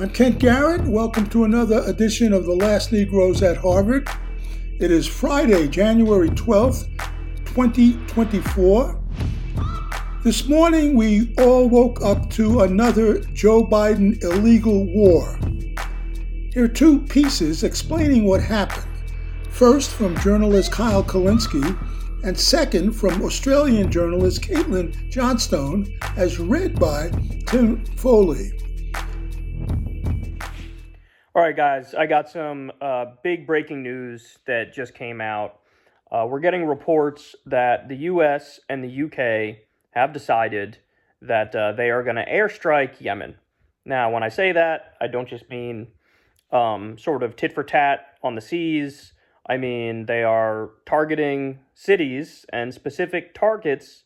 I'm Kent Garrett. Welcome to another edition of The Last Negroes at Harvard. It is Friday, January 12th, 2024. This morning, we all woke up to another Joe Biden illegal war. Here are two pieces explaining what happened. First, from journalist Kyle Kulinski, and second, from Australian journalist Caitlin Johnstone, as read by Tim Foley. All right, guys, I got some uh, big breaking news that just came out. Uh, we're getting reports that the US and the UK have decided that uh, they are going to airstrike Yemen. Now, when I say that, I don't just mean um, sort of tit for tat on the seas. I mean, they are targeting cities and specific targets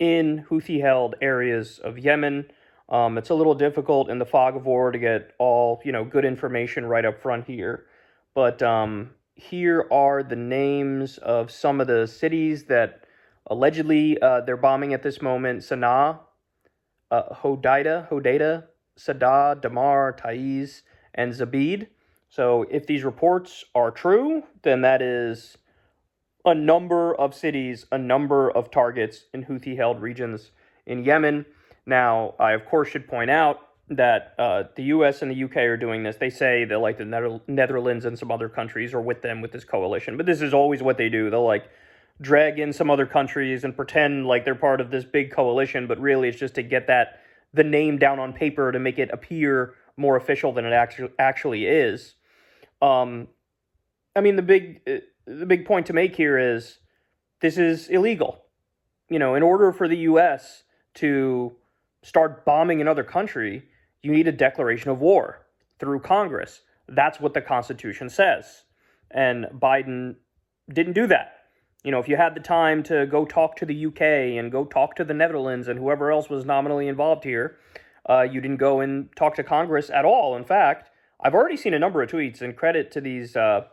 in Houthi held areas of Yemen. Um, it's a little difficult in the fog of war to get all you know good information right up front here, but um, here are the names of some of the cities that allegedly uh, they're bombing at this moment: Sana'a, uh, Hodeida, Hodeida, Sada, Damar, Taiz, and Zabid. So if these reports are true, then that is a number of cities, a number of targets in Houthi-held regions in Yemen. Now, I of course should point out that uh, the U.S. and the U.K. are doing this. They say that like the Netherlands and some other countries are with them with this coalition, but this is always what they do. They'll like drag in some other countries and pretend like they're part of this big coalition, but really it's just to get that the name down on paper to make it appear more official than it actually actually is. Um, I mean, the big uh, the big point to make here is this is illegal. You know, in order for the U.S. to start bombing another country, you need a declaration of war through Congress. That's what the Constitution says. And Biden didn't do that. You know, if you had the time to go talk to the UK and go talk to the Netherlands and whoever else was nominally involved here, uh, you didn't go and talk to Congress at all. In fact, I've already seen a number of tweets, and credit to these uh,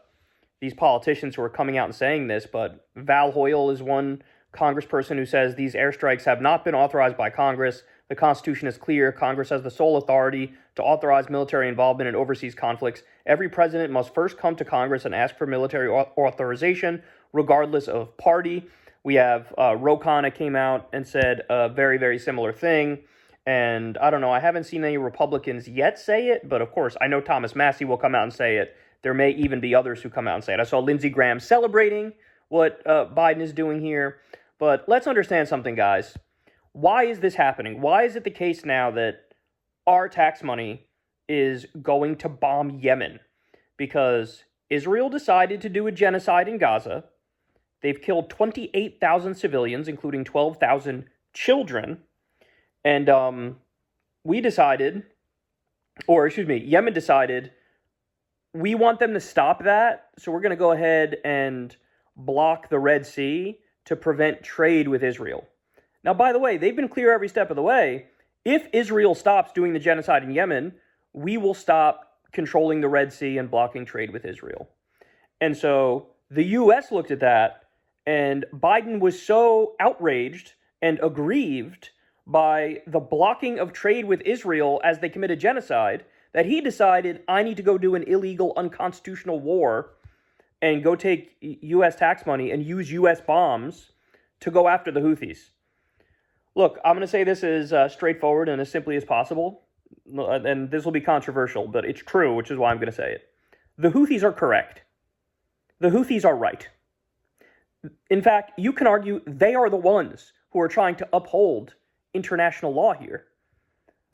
these politicians who are coming out and saying this. But Val Hoyle is one congressperson who says these airstrikes have not been authorized by Congress. The Constitution is clear. Congress has the sole authority to authorize military involvement in overseas conflicts. Every president must first come to Congress and ask for military authorization, regardless of party. We have uh, Ro Khanna came out and said a very, very similar thing. And I don't know, I haven't seen any Republicans yet say it, but of course, I know Thomas Massie will come out and say it. There may even be others who come out and say it. I saw Lindsey Graham celebrating what uh, Biden is doing here. But let's understand something, guys. Why is this happening? Why is it the case now that our tax money is going to bomb Yemen? Because Israel decided to do a genocide in Gaza. They've killed 28,000 civilians, including 12,000 children. And um, we decided, or excuse me, Yemen decided we want them to stop that. So we're going to go ahead and block the Red Sea to prevent trade with Israel. Now, by the way, they've been clear every step of the way. If Israel stops doing the genocide in Yemen, we will stop controlling the Red Sea and blocking trade with Israel. And so the US looked at that, and Biden was so outraged and aggrieved by the blocking of trade with Israel as they committed genocide that he decided I need to go do an illegal, unconstitutional war and go take US tax money and use US bombs to go after the Houthis. Look, I'm going to say this as uh, straightforward and as simply as possible, and this will be controversial, but it's true, which is why I'm going to say it. The Houthis are correct. The Houthis are right. In fact, you can argue they are the ones who are trying to uphold international law here.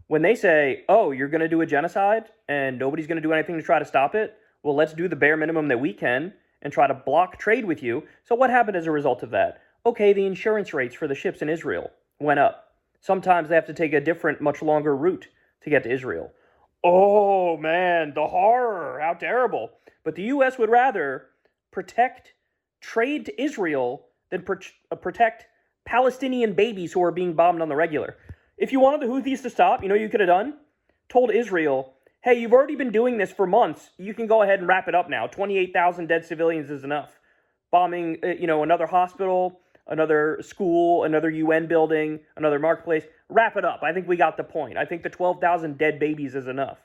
When they say, oh, you're going to do a genocide and nobody's going to do anything to try to stop it, well, let's do the bare minimum that we can and try to block trade with you. So, what happened as a result of that? Okay, the insurance rates for the ships in Israel went up. Sometimes they have to take a different, much longer route to get to Israel. Oh man, the horror, how terrible. But the U.S. would rather protect trade to Israel than pro- uh, protect Palestinian babies who are being bombed on the regular. If you wanted the Houthis to stop, you know you could have done? Told Israel, hey, you've already been doing this for months. You can go ahead and wrap it up now. 28,000 dead civilians is enough. Bombing, uh, you know, another hospital, another school, another UN building, another marketplace. Wrap it up. I think we got the point. I think the 12,000 dead babies is enough.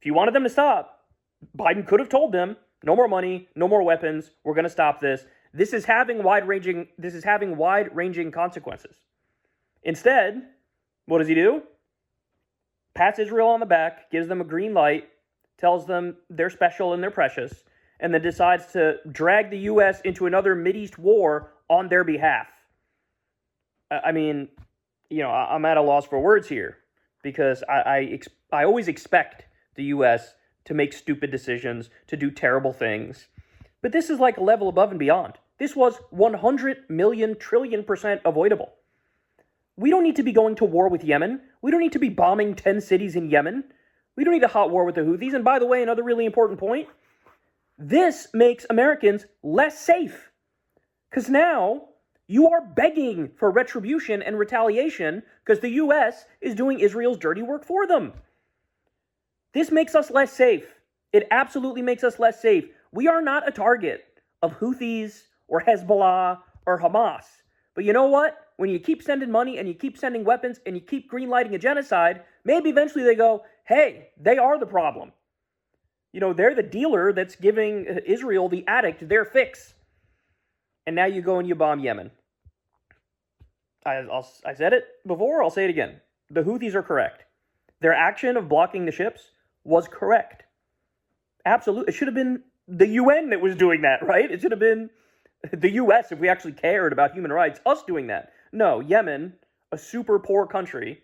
If you wanted them to stop, Biden could have told them, no more money, no more weapons, we're going to stop this. This is having wide-ranging this is having wide-ranging consequences. Instead, what does he do? Pats Israel on the back, gives them a green light, tells them they're special and they're precious, and then decides to drag the U.S. into another Mideast war on their behalf. I mean, you know, I'm at a loss for words here because I, I, I always expect the U.S. to make stupid decisions, to do terrible things. But this is like a level above and beyond. This was 100 million trillion percent avoidable. We don't need to be going to war with Yemen. We don't need to be bombing 10 cities in Yemen. We don't need a hot war with the Houthis. And by the way, another really important point this makes Americans less safe. Because now you are begging for retribution and retaliation because the U.S. is doing Israel's dirty work for them. This makes us less safe. It absolutely makes us less safe. We are not a target of Houthis or Hezbollah or Hamas. But you know what? When you keep sending money and you keep sending weapons and you keep greenlighting a genocide, maybe eventually they go, hey, they are the problem. You know, they're the dealer that's giving uh, Israel, the addict, their fix. And now you go and you bomb Yemen. I, I'll, I said it before, I'll say it again. The Houthis are correct. Their action of blocking the ships was correct. Absolutely. It should have been the UN that was doing that, right? It should have been the US if we actually cared about human rights, us doing that. No, Yemen, a super poor country,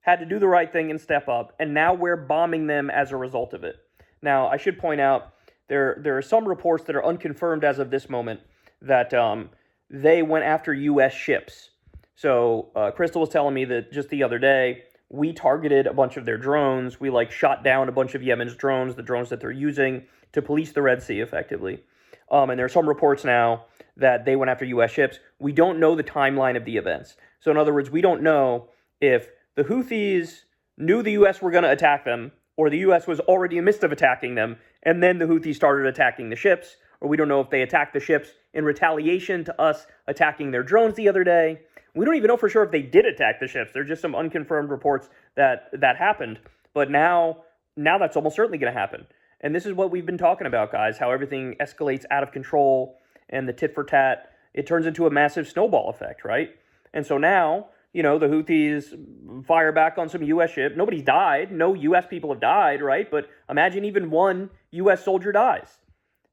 had to do the right thing and step up, and now we're bombing them as a result of it. Now, I should point out there there are some reports that are unconfirmed as of this moment that um, they went after U.S. ships. So uh, Crystal was telling me that just the other day we targeted a bunch of their drones. We like shot down a bunch of Yemen's drones, the drones that they're using to police the Red Sea effectively. Um, and there are some reports now that they went after U.S. ships. We don't know the timeline of the events. So in other words, we don't know if the Houthis knew the U.S. were going to attack them, or the U.S. was already in the midst of attacking them, and then the Houthis started attacking the ships, or we don't know if they attacked the ships in retaliation to us attacking their drones the other day. We don't even know for sure if they did attack the ships. There's just some unconfirmed reports that that happened. But now, now that's almost certainly going to happen. And this is what we've been talking about, guys. How everything escalates out of control, and the tit for tat. It turns into a massive snowball effect, right? And so now you know, the Houthis fire back on some U.S. ship. Nobody's died. No U.S. people have died, right? But imagine even one U.S. soldier dies.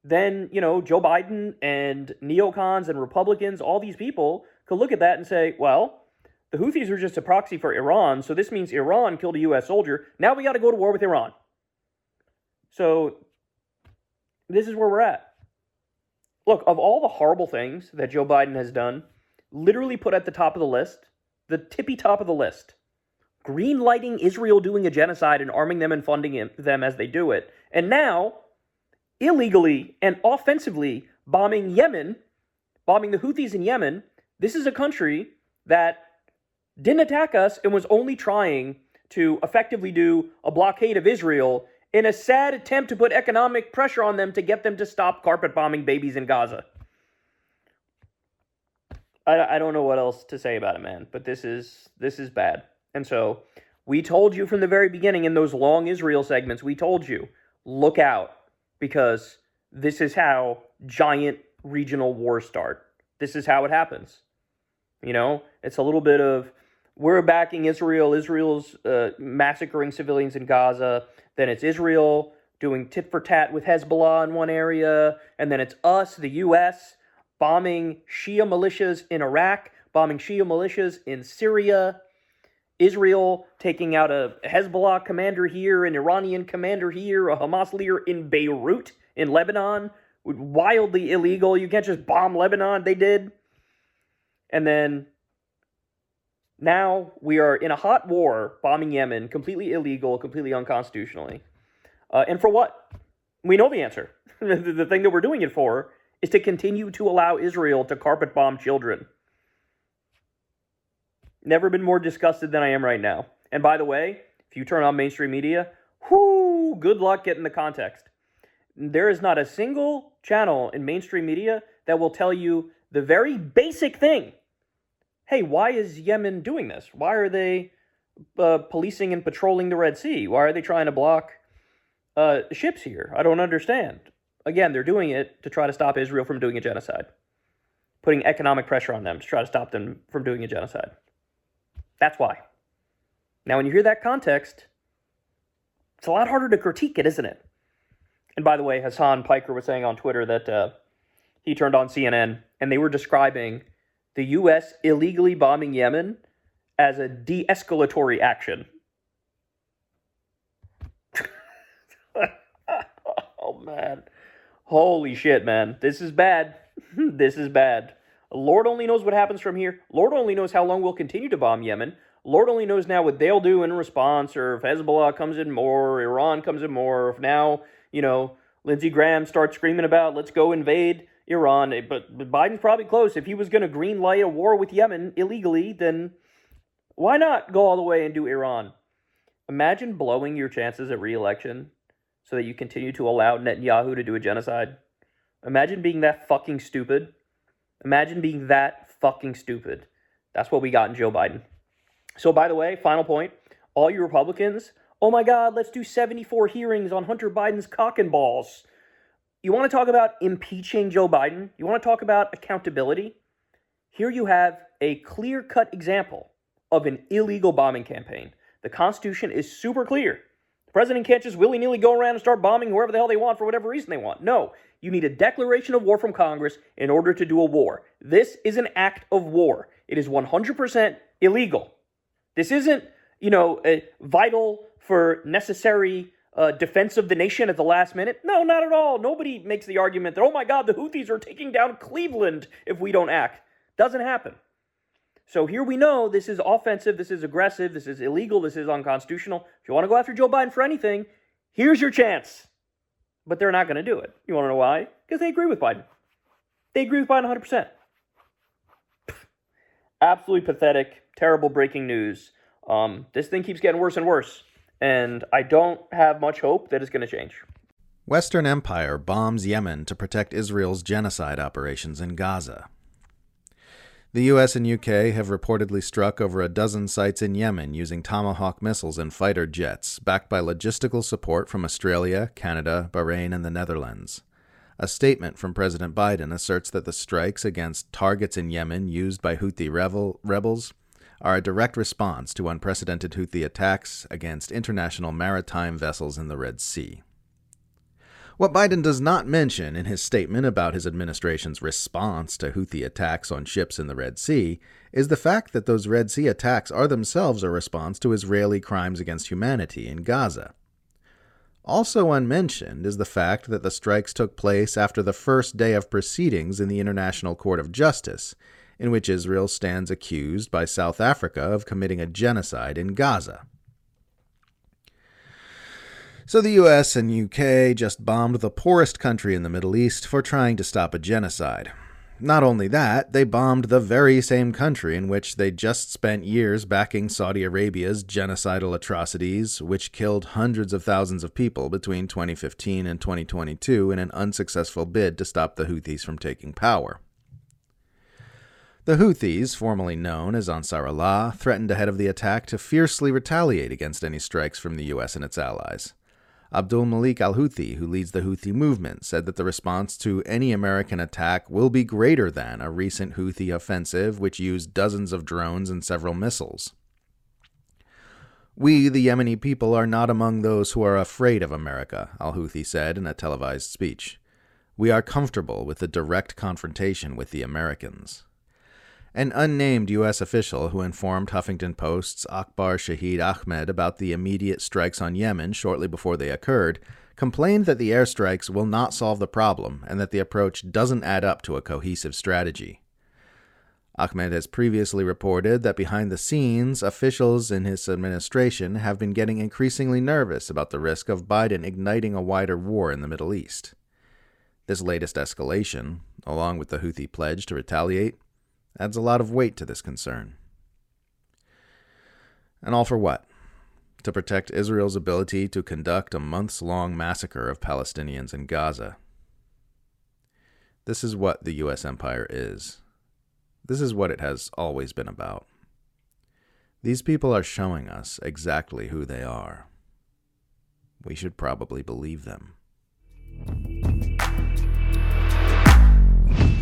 Then, you know, Joe Biden and neocons and Republicans, all these people could look at that and say, well, the Houthis are just a proxy for Iran, so this means Iran killed a U.S. soldier. Now we got to go to war with Iran. So this is where we're at. Look, of all the horrible things that Joe Biden has done, literally put at the top of the list the tippy top of the list. Green lighting Israel doing a genocide and arming them and funding them as they do it. And now, illegally and offensively bombing Yemen, bombing the Houthis in Yemen. This is a country that didn't attack us and was only trying to effectively do a blockade of Israel in a sad attempt to put economic pressure on them to get them to stop carpet bombing babies in Gaza. I, I don't know what else to say about it, man. But this is this is bad. And so we told you from the very beginning in those long Israel segments, we told you, look out because this is how giant regional wars start. This is how it happens. You know, it's a little bit of we're backing Israel, Israel's uh, massacring civilians in Gaza, then it's Israel doing tit for tat with Hezbollah in one area, and then it's us, the US, bombing Shia militias in Iraq, bombing Shia militias in Syria, Israel taking out a Hezbollah commander here, an Iranian commander here, a Hamas leader in Beirut, in Lebanon. Wildly illegal. You can't just bomb Lebanon. They did. And then now we are in a hot war bombing Yemen, completely illegal, completely unconstitutionally. Uh, and for what? We know the answer. the, the thing that we're doing it for is to continue to allow Israel to carpet bomb children. Never been more disgusted than I am right now. And by the way, if you turn on mainstream media, whoo, good luck getting the context. There is not a single channel in mainstream media that will tell you the very basic thing. Hey, why is Yemen doing this? Why are they uh, policing and patrolling the Red Sea? Why are they trying to block uh, ships here. I don't understand. Again, they're doing it to try to stop Israel from doing a genocide, putting economic pressure on them to try to stop them from doing a genocide. That's why. Now, when you hear that context, it's a lot harder to critique it, isn't it? And by the way, Hassan Piker was saying on Twitter that uh, he turned on CNN and they were describing the U.S. illegally bombing Yemen as a de escalatory action. oh, man. Holy shit, man. This is bad. this is bad. Lord only knows what happens from here. Lord only knows how long we'll continue to bomb Yemen. Lord only knows now what they'll do in response, or if Hezbollah comes in more, or Iran comes in more, or if now, you know, Lindsey Graham starts screaming about let's go invade Iran. Eh, but Biden's probably close. If he was going to green light a war with Yemen illegally, then why not go all the way and do Iran? Imagine blowing your chances at re-election so that you continue to allow Netanyahu to do a genocide. Imagine being that fucking stupid. Imagine being that fucking stupid. That's what we got in Joe Biden. So, by the way, final point all you Republicans, oh my God, let's do 74 hearings on Hunter Biden's cock and balls. You want to talk about impeaching Joe Biden? You want to talk about accountability? Here you have a clear cut example of an illegal bombing campaign. The Constitution is super clear. The president can't just willy nilly go around and start bombing whoever the hell they want for whatever reason they want. No, you need a declaration of war from Congress in order to do a war. This is an act of war. It is 100% illegal. This isn't, you know, vital for necessary uh, defense of the nation at the last minute. No, not at all. Nobody makes the argument that, oh my God, the Houthis are taking down Cleveland if we don't act. Doesn't happen. So here we know this is offensive, this is aggressive, this is illegal, this is unconstitutional. If you want to go after Joe Biden for anything, here's your chance. But they're not going to do it. You want to know why? Because they agree with Biden. They agree with Biden 100%. Absolutely pathetic, terrible breaking news. Um, this thing keeps getting worse and worse, and I don't have much hope that it's going to change. Western Empire bombs Yemen to protect Israel's genocide operations in Gaza. The US and UK have reportedly struck over a dozen sites in Yemen using Tomahawk missiles and fighter jets, backed by logistical support from Australia, Canada, Bahrain, and the Netherlands. A statement from President Biden asserts that the strikes against targets in Yemen used by Houthi rebel, rebels are a direct response to unprecedented Houthi attacks against international maritime vessels in the Red Sea. What Biden does not mention in his statement about his administration's response to Houthi attacks on ships in the Red Sea is the fact that those Red Sea attacks are themselves a response to Israeli crimes against humanity in Gaza. Also unmentioned is the fact that the strikes took place after the first day of proceedings in the International Court of Justice, in which Israel stands accused by South Africa of committing a genocide in Gaza. So the US and UK just bombed the poorest country in the Middle East for trying to stop a genocide. Not only that, they bombed the very same country in which they just spent years backing Saudi Arabia's genocidal atrocities, which killed hundreds of thousands of people between 2015 and 2022 in an unsuccessful bid to stop the Houthis from taking power. The Houthis, formerly known as Ansar Allah, threatened ahead of the attack to fiercely retaliate against any strikes from the US and its allies. Abdul Malik al Houthi, who leads the Houthi movement, said that the response to any American attack will be greater than a recent Houthi offensive, which used dozens of drones and several missiles. We, the Yemeni people, are not among those who are afraid of America, al Houthi said in a televised speech. We are comfortable with the direct confrontation with the Americans. An unnamed U.S. official who informed Huffington Post's Akbar Shahid Ahmed about the immediate strikes on Yemen shortly before they occurred complained that the airstrikes will not solve the problem and that the approach doesn't add up to a cohesive strategy. Ahmed has previously reported that behind the scenes, officials in his administration have been getting increasingly nervous about the risk of Biden igniting a wider war in the Middle East. This latest escalation, along with the Houthi pledge to retaliate, adds a lot of weight to this concern. And all for what? To protect Israel's ability to conduct a months long massacre of Palestinians in Gaza. This is what the U.S. empire is. This is what it has always been about. These people are showing us exactly who they are. we should probably believe them.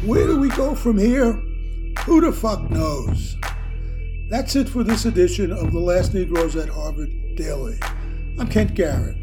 Where do we go from here? Who the fuck knows? That's it for this edition of The Last Negroes at Harvard Daily. I'm Kent Garrett.